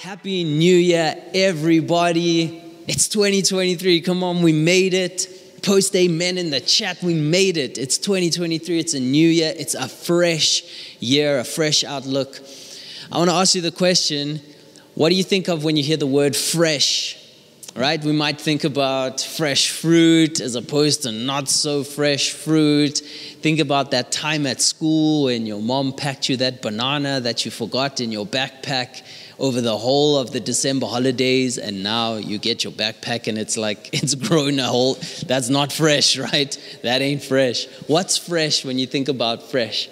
Happy New Year, everybody. It's 2023. Come on, we made it. Post amen in the chat. We made it. It's 2023. It's a new year. It's a fresh year, a fresh outlook. I want to ask you the question what do you think of when you hear the word fresh? Right? We might think about fresh fruit as opposed to not so fresh fruit. Think about that time at school when your mom packed you that banana that you forgot in your backpack over the whole of the December holidays, and now you get your backpack and it's like it's grown a whole. That's not fresh, right? That ain't fresh. What's fresh when you think about fresh?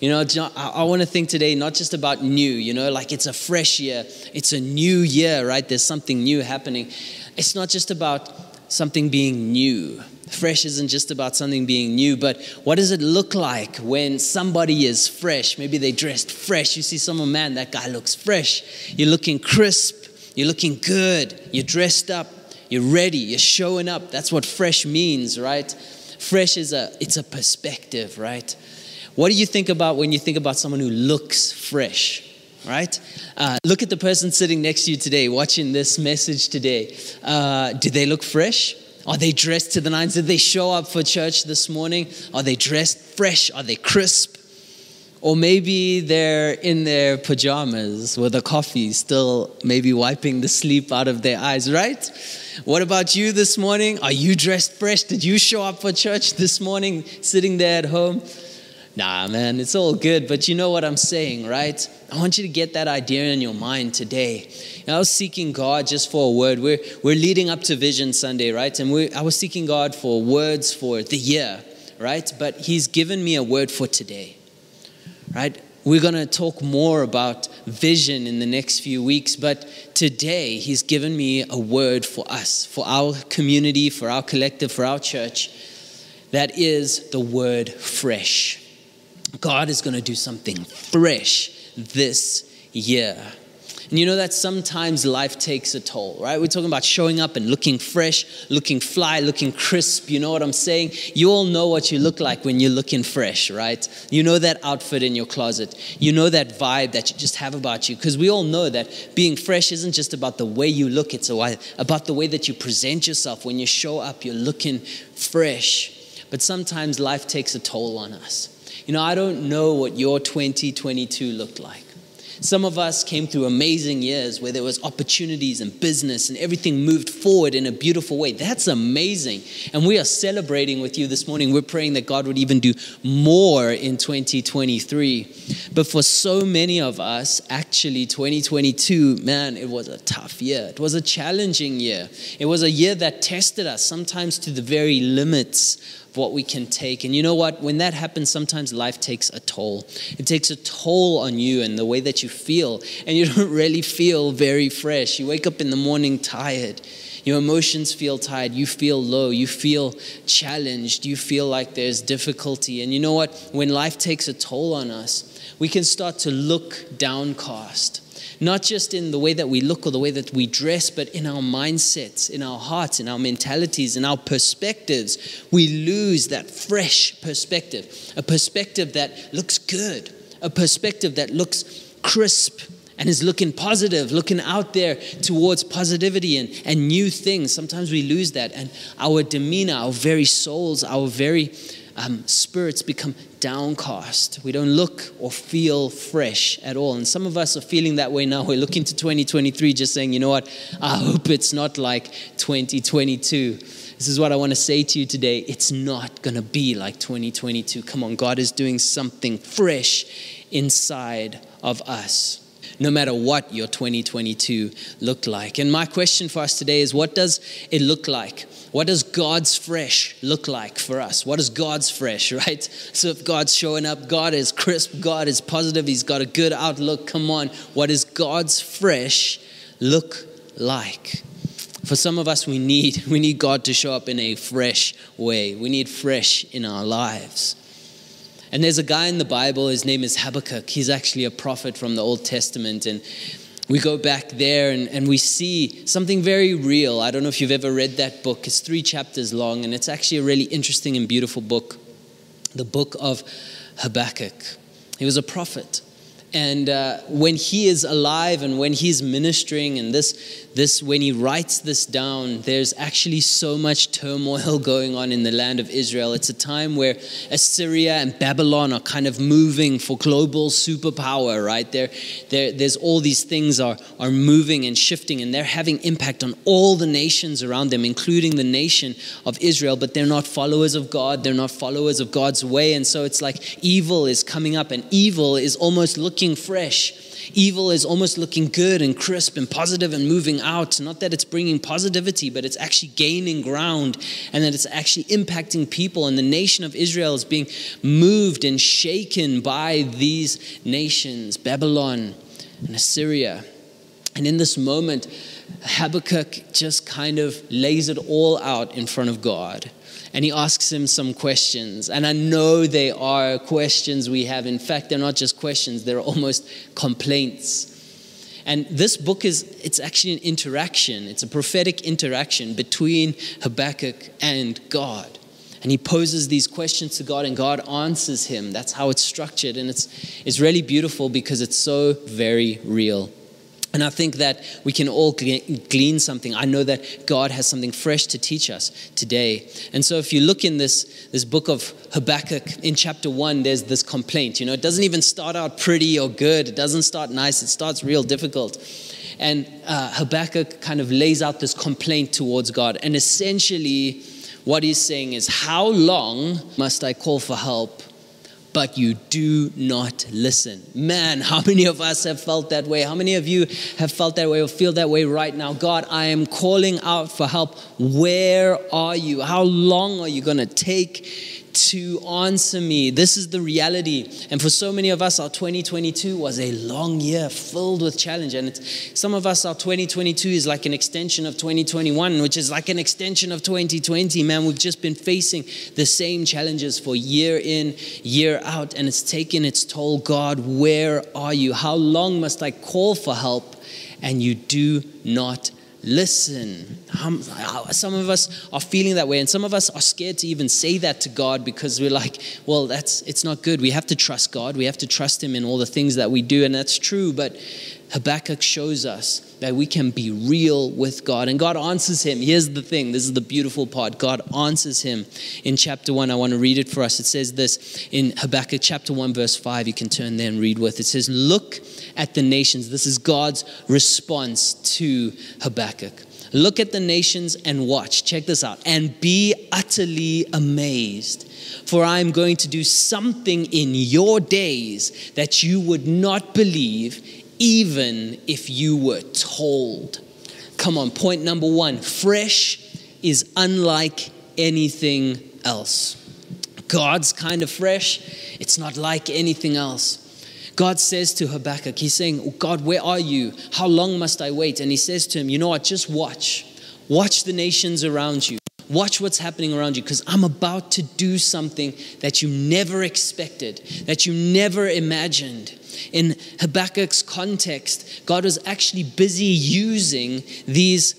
You know, I want to think today not just about new, you know, like it's a fresh year, it's a new year, right? There's something new happening. It's not just about something being new. Fresh isn't just about something being new, but what does it look like when somebody is fresh? Maybe they dressed fresh. You see someone, man, that guy looks fresh. You're looking crisp. You're looking good. You're dressed up. You're ready. You're showing up. That's what fresh means, right? Fresh is a it's a perspective, right? What do you think about when you think about someone who looks fresh? Right? Uh, look at the person sitting next to you today, watching this message today. Uh, do they look fresh? Are they dressed to the nines? Did they show up for church this morning? Are they dressed fresh? Are they crisp? Or maybe they're in their pajamas with a coffee, still maybe wiping the sleep out of their eyes, right? What about you this morning? Are you dressed fresh? Did you show up for church this morning, sitting there at home? Nah, man, it's all good, but you know what I'm saying, right? I want you to get that idea in your mind today. I was seeking God just for a word. We're, we're leading up to Vision Sunday, right? And we, I was seeking God for words for the year, right? But He's given me a word for today, right? We're going to talk more about vision in the next few weeks, but today He's given me a word for us, for our community, for our collective, for our church. That is the word fresh. God is going to do something fresh this year. And you know that sometimes life takes a toll, right? We're talking about showing up and looking fresh, looking fly, looking crisp. You know what I'm saying? You all know what you look like when you're looking fresh, right? You know that outfit in your closet. You know that vibe that you just have about you. Because we all know that being fresh isn't just about the way you look, it's about the way that you present yourself. When you show up, you're looking fresh. But sometimes life takes a toll on us. You know, I don't know what your 2022 looked like. Some of us came through amazing years where there was opportunities and business and everything moved forward in a beautiful way. That's amazing. And we are celebrating with you this morning. We're praying that God would even do more in 2023. But for so many of us, actually 2022, man, it was a tough year. It was a challenging year. It was a year that tested us sometimes to the very limits what we can take. And you know what? When that happens, sometimes life takes a toll. It takes a toll on you and the way that you feel. And you don't really feel very fresh. You wake up in the morning tired. Your emotions feel tired. You feel low. You feel challenged. You feel like there's difficulty. And you know what? When life takes a toll on us, we can start to look downcast not just in the way that we look or the way that we dress, but in our mindsets, in our hearts, in our mentalities, in our perspectives. We lose that fresh perspective, a perspective that looks good, a perspective that looks crisp and is looking positive, looking out there towards positivity and, and new things. Sometimes we lose that, and our demeanor, our very souls, our very um, spirits become downcast. We don't look or feel fresh at all. And some of us are feeling that way now. We're looking to 2023 just saying, you know what? I hope it's not like 2022. This is what I want to say to you today. It's not going to be like 2022. Come on, God is doing something fresh inside of us no matter what your 2022 looked like. And my question for us today is what does it look like what does God's fresh look like for us? What is God's fresh, right? So if God's showing up, God is crisp, God is positive, He's got a good outlook. Come on, what does God's fresh look like? For some of us, we need, we need God to show up in a fresh way. We need fresh in our lives. And there's a guy in the Bible, his name is Habakkuk. He's actually a prophet from the Old Testament. And we go back there and, and we see something very real. I don't know if you've ever read that book. It's three chapters long, and it's actually a really interesting and beautiful book the book of Habakkuk. He was a prophet. And uh, when he is alive and when he's ministering, and this, this, when he writes this down, there's actually so much turmoil going on in the land of Israel. It's a time where Assyria and Babylon are kind of moving for global superpower, right? There, there, there's all these things are, are moving and shifting, and they're having impact on all the nations around them, including the nation of Israel. But they're not followers of God. They're not followers of God's way, and so it's like evil is coming up, and evil is almost looking fresh. Evil is almost looking good and crisp and positive and moving out. Not that it's bringing positivity, but it's actually gaining ground and that it's actually impacting people. And the nation of Israel is being moved and shaken by these nations Babylon and Assyria. And in this moment, Habakkuk just kind of lays it all out in front of God and he asks him some questions. And I know they are questions we have. In fact, they're not just questions, they're almost complaints. And this book is, it's actually an interaction. It's a prophetic interaction between Habakkuk and God. And he poses these questions to God, and God answers him. That's how it's structured. And it's, it's really beautiful because it's so very real. And I think that we can all glean something. I know that God has something fresh to teach us today. And so if you look in this, this book of Habakkuk, in chapter one, there's this complaint. You know, it doesn't even start out pretty or good, it doesn't start nice, it starts real difficult. And uh, Habakkuk kind of lays out this complaint towards God. And essentially, what he's saying is, How long must I call for help but you do not listen. Man, how many of us have felt that way? How many of you have felt that way or feel that way right now? God, I am calling out for help. Where are you? How long are you going to take? To answer me. This is the reality. And for so many of us, our 2022 was a long year filled with challenge. And some of us, our 2022 is like an extension of 2021, which is like an extension of 2020. Man, we've just been facing the same challenges for year in, year out. And it's taken its toll. God, where are you? How long must I call for help? And you do not listen. Some of us are feeling that way, and some of us are scared to even say that to God because we're like, well, that's it's not good. We have to trust God. We have to trust Him in all the things that we do, and that's true. But Habakkuk shows us that we can be real with God, and God answers him. Here's the thing this is the beautiful part God answers him in chapter 1. I want to read it for us. It says this in Habakkuk chapter 1, verse 5. You can turn there and read with. It says, Look at the nations. This is God's response to Habakkuk. Look at the nations and watch. Check this out. And be utterly amazed. For I am going to do something in your days that you would not believe even if you were told. Come on, point number one fresh is unlike anything else. God's kind of fresh, it's not like anything else. God says to Habakkuk, He's saying, oh God, where are you? How long must I wait? And He says to him, You know what? Just watch. Watch the nations around you. Watch what's happening around you because I'm about to do something that you never expected, that you never imagined. In Habakkuk's context, God was actually busy using these,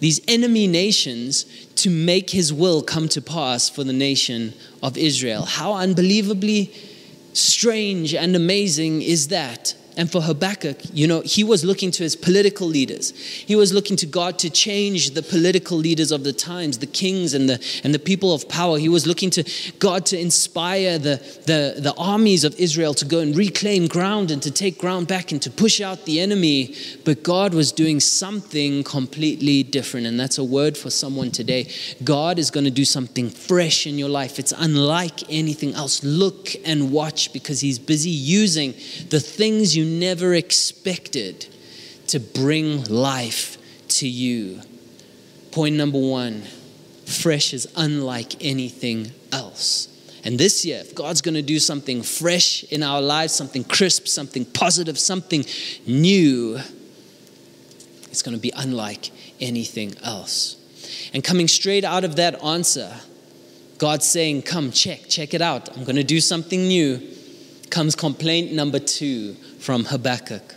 these enemy nations to make his will come to pass for the nation of Israel. How unbelievably strange and amazing is that? And for Habakkuk, you know, he was looking to his political leaders. He was looking to God to change the political leaders of the times, the kings and the, and the people of power. He was looking to God to inspire the, the, the armies of Israel to go and reclaim ground and to take ground back and to push out the enemy. But God was doing something completely different. And that's a word for someone today. God is going to do something fresh in your life. It's unlike anything else. Look and watch because he's busy using the things you you never expected to bring life to you. Point number one fresh is unlike anything else. And this year, if God's going to do something fresh in our lives, something crisp, something positive, something new, it's going to be unlike anything else. And coming straight out of that answer, God's saying, Come, check, check it out. I'm going to do something new. Comes complaint number two from Habakkuk.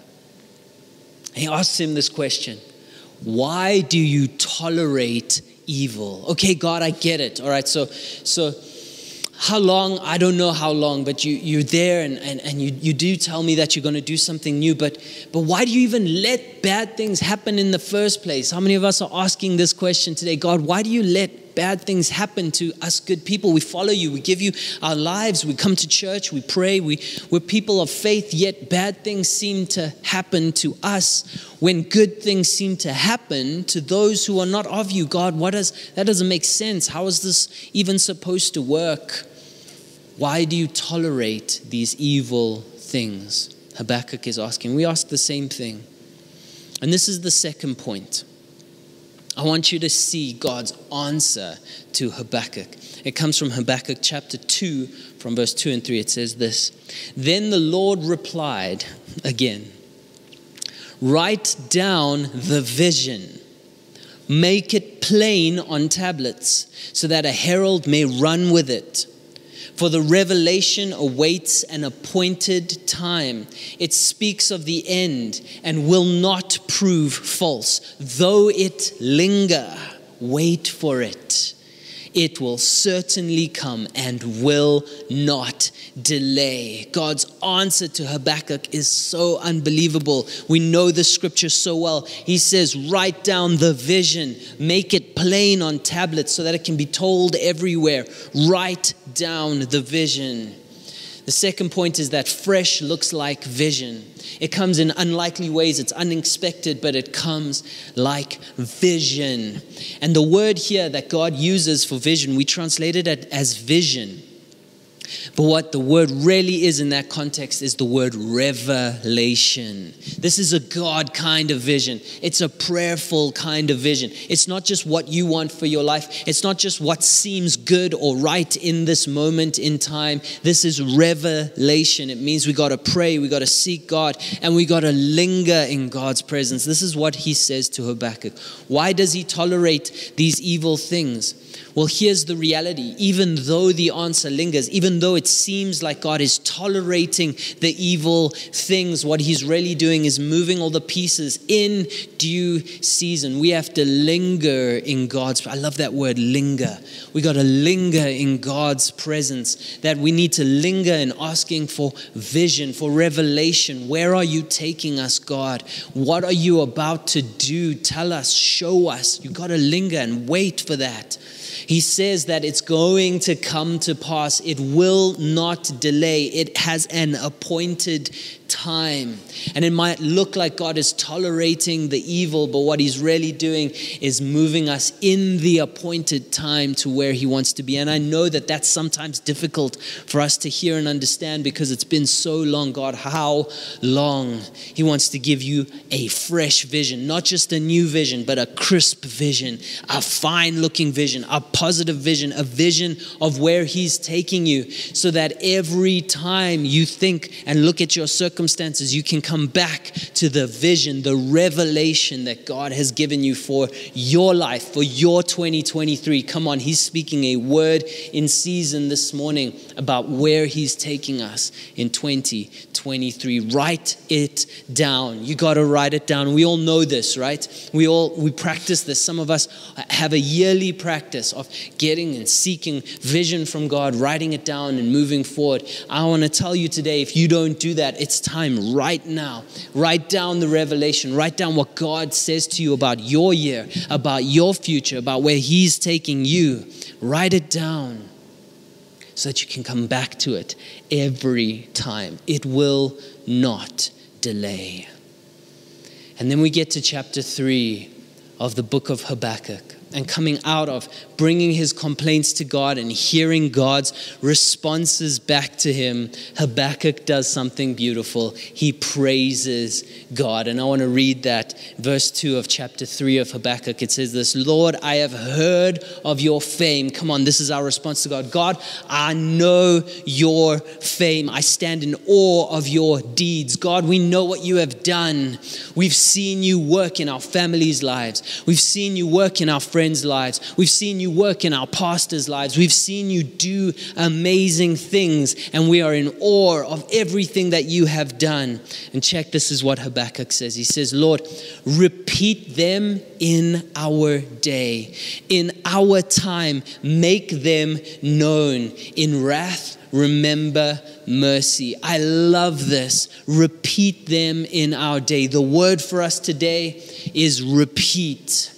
He asks him this question Why do you tolerate evil? Okay, God, I get it. All right, so, so how long i don't know how long but you, you're there and, and, and you, you do tell me that you're going to do something new but, but why do you even let bad things happen in the first place how many of us are asking this question today god why do you let bad things happen to us good people we follow you we give you our lives we come to church we pray we, we're people of faith yet bad things seem to happen to us when good things seem to happen to those who are not of you god what does that doesn't make sense how is this even supposed to work why do you tolerate these evil things? Habakkuk is asking. We ask the same thing. And this is the second point. I want you to see God's answer to Habakkuk. It comes from Habakkuk chapter 2, from verse 2 and 3. It says this Then the Lord replied again, Write down the vision, make it plain on tablets, so that a herald may run with it. For the revelation awaits an appointed time. It speaks of the end and will not prove false. Though it linger, wait for it it will certainly come and will not delay. God's answer to Habakkuk is so unbelievable. We know the scripture so well. He says, Write down the vision, make it plain on tablets so that it can be told everywhere. Write down the vision. The second point is that fresh looks like vision. It comes in unlikely ways, it's unexpected, but it comes like vision. And the word here that God uses for vision, we translate it as vision. But what the word really is in that context is the word revelation. This is a God kind of vision. It's a prayerful kind of vision. It's not just what you want for your life, it's not just what seems good or right in this moment in time. This is revelation. It means we got to pray, we got to seek God, and we got to linger in God's presence. This is what he says to Habakkuk. Why does he tolerate these evil things? Well, here's the reality. Even though the answer lingers, even though it seems like God is tolerating the evil things, what He's really doing is moving all the pieces in due season. We have to linger in God's. I love that word, linger. We got to linger in God's presence. That we need to linger in asking for vision, for revelation. Where are you taking us, God? What are you about to do? Tell us, show us. You got to linger and wait for that. He says that it's going to come to pass. It will not delay. It has an appointed time. And it might look like God is tolerating the evil, but what He's really doing is moving us in the appointed time to where He wants to be. And I know that that's sometimes difficult for us to hear and understand because it's been so long. God, how long? He wants to give you a fresh vision, not just a new vision, but a crisp vision, a fine looking vision, a positive vision, a vision of where He's taking you, so that every time you think and look at your circumstances, you can come back to the vision, the revelation that God has given you for your life, for your 2023. Come on, He's speaking a word in season this morning about where He's taking us in 2023. Write it down. You got to write it down. We all know this, right? We all we practice this. Some of us have a yearly practice of getting and seeking vision from God, writing it down and moving forward. I want to tell you today if you don't do that, it's time right now. Write down the revelation, write down what God says to you about your year, about your future, about where He's taking you. Write it down so that you can come back to it every time. It will not delay. And then we get to chapter 3 of the book of Habakkuk and coming out of bringing his complaints to God and hearing God's responses back to him, Habakkuk does something beautiful. He praises God. And I want to read that verse 2 of chapter 3 of Habakkuk. It says this Lord, I have heard of your fame. Come on, this is our response to God. God, I know your fame. I stand in awe of your deeds. God, we know what you have done. We've seen you work in our families' lives, we've seen you work in our friends' friends' lives. We've seen you work in our pastors' lives. We've seen you do amazing things, and we are in awe of everything that you have done. And check this is what Habakkuk says. He says, Lord, repeat them in our day, in our time, make them known. In wrath, remember mercy. I love this. Repeat them in our day. The word for us today is repeat.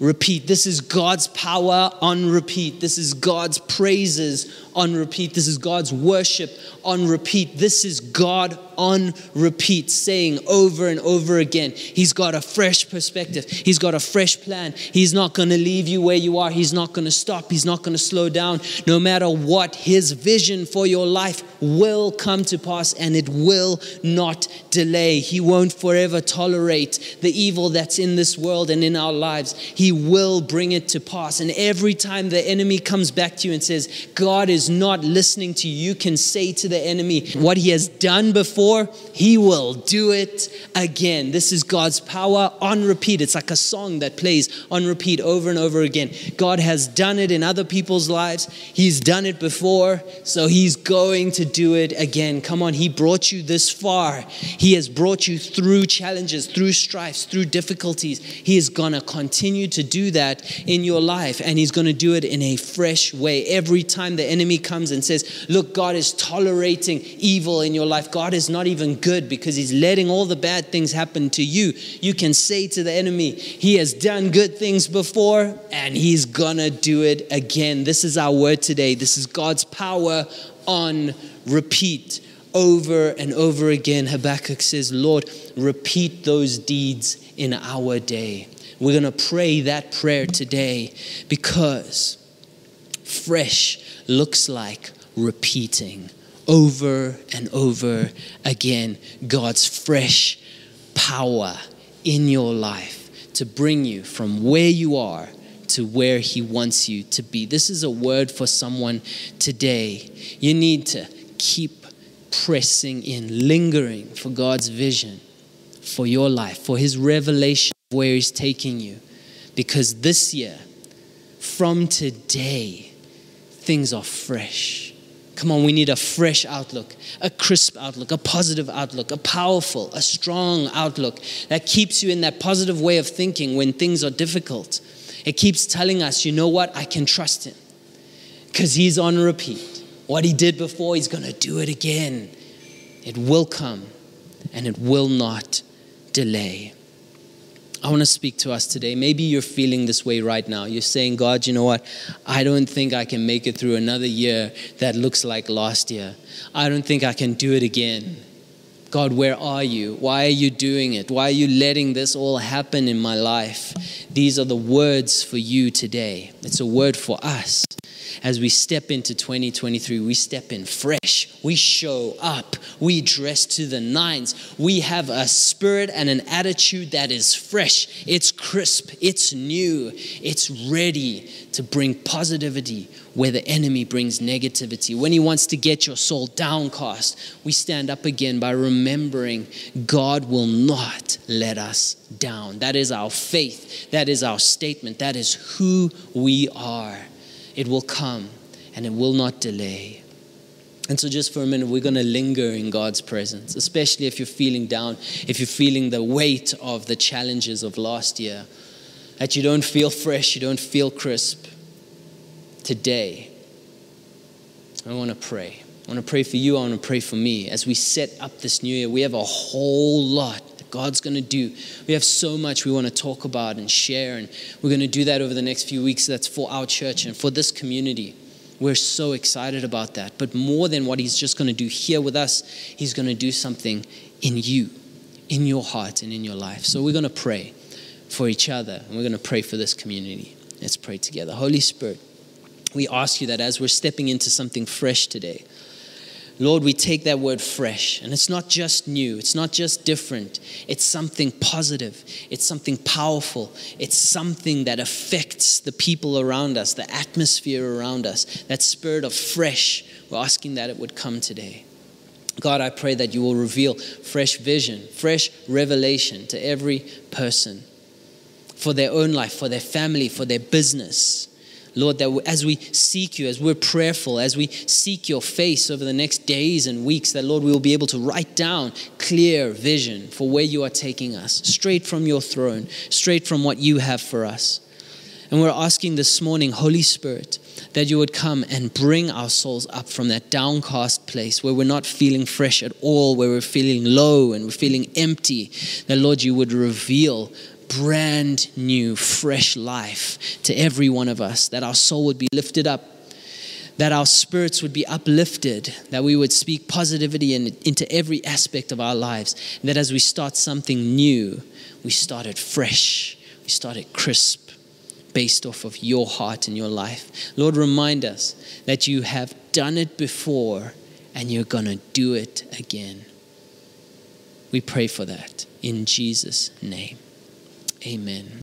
Repeat. This is God's power on repeat. This is God's praises on repeat. This is God's worship on repeat. This is God on repeat, saying over and over again, He's got a fresh perspective. He's got a fresh plan. He's not going to leave you where you are. He's not going to stop. He's not going to slow down. No matter what, His vision for your life will come to pass and it will not delay. He won't forever tolerate the evil that's in this world and in our lives. He will bring it to pass. And every time the enemy comes back to you and says, God is not listening to you, you can say to the enemy, What he has done before, he will do it again. This is God's power on repeat. It's like a song that plays on repeat over and over again. God has done it in other people's lives, He's done it before, so He's going to do it again. Come on, He brought you this far. He has brought you through challenges, through strifes, through difficulties. He is going to continue to do that in your life, and He's going to do it in a fresh way. Every time the enemy comes and says, Look, God is tolerating evil in your life. God is not even good because He's letting all the bad things happen to you. You can say to the enemy, He has done good things before and He's gonna do it again. This is our word today. This is God's power on repeat. Over and over again, Habakkuk says, Lord, repeat those deeds in our day. We're going to pray that prayer today because fresh looks like repeating over and over again God's fresh power in your life to bring you from where you are to where He wants you to be. This is a word for someone today. You need to keep pressing in, lingering for God's vision for your life, for His revelation of where He's taking you. Because this year, from today, things are fresh. Come on, we need a fresh outlook, a crisp outlook, a positive outlook, a powerful, a strong outlook that keeps you in that positive way of thinking when things are difficult. It keeps telling us, you know what, I can trust him because he's on repeat. What he did before, he's going to do it again. It will come and it will not delay. I want to speak to us today. Maybe you're feeling this way right now. You're saying, God, you know what? I don't think I can make it through another year that looks like last year. I don't think I can do it again. God, where are you? Why are you doing it? Why are you letting this all happen in my life? These are the words for you today. It's a word for us as we step into 2023, we step in fresh. We show up. We dress to the nines. We have a spirit and an attitude that is fresh. It's crisp. It's new. It's ready to bring positivity where the enemy brings negativity. When he wants to get your soul downcast, we stand up again by remembering God will not let us down. That is our faith. That is our statement. That is who we are it will come and it will not delay. And so, just for a minute, we're going to linger in God's presence, especially if you're feeling down, if you're feeling the weight of the challenges of last year, that you don't feel fresh, you don't feel crisp. Today, I want to pray. I want to pray for you. I want to pray for me. As we set up this new year, we have a whole lot that God's going to do. We have so much we want to talk about and share, and we're going to do that over the next few weeks. That's for our church and for this community. We're so excited about that. But more than what He's just going to do here with us, He's going to do something in you, in your heart, and in your life. So we're going to pray for each other, and we're going to pray for this community. Let's pray together. Holy Spirit, we ask you that as we're stepping into something fresh today, Lord, we take that word fresh, and it's not just new, it's not just different, it's something positive, it's something powerful, it's something that affects the people around us, the atmosphere around us, that spirit of fresh. We're asking that it would come today. God, I pray that you will reveal fresh vision, fresh revelation to every person for their own life, for their family, for their business. Lord, that as we seek you, as we're prayerful, as we seek your face over the next days and weeks, that Lord, we will be able to write down clear vision for where you are taking us, straight from your throne, straight from what you have for us. And we're asking this morning, Holy Spirit, that you would come and bring our souls up from that downcast place where we're not feeling fresh at all, where we're feeling low and we're feeling empty. That, Lord, you would reveal brand new, fresh life to every one of us, that our soul would be lifted up, that our spirits would be uplifted, that we would speak positivity in, into every aspect of our lives, and that as we start something new, we start it fresh, we start it crisp. Based off of your heart and your life. Lord, remind us that you have done it before and you're going to do it again. We pray for that in Jesus' name. Amen.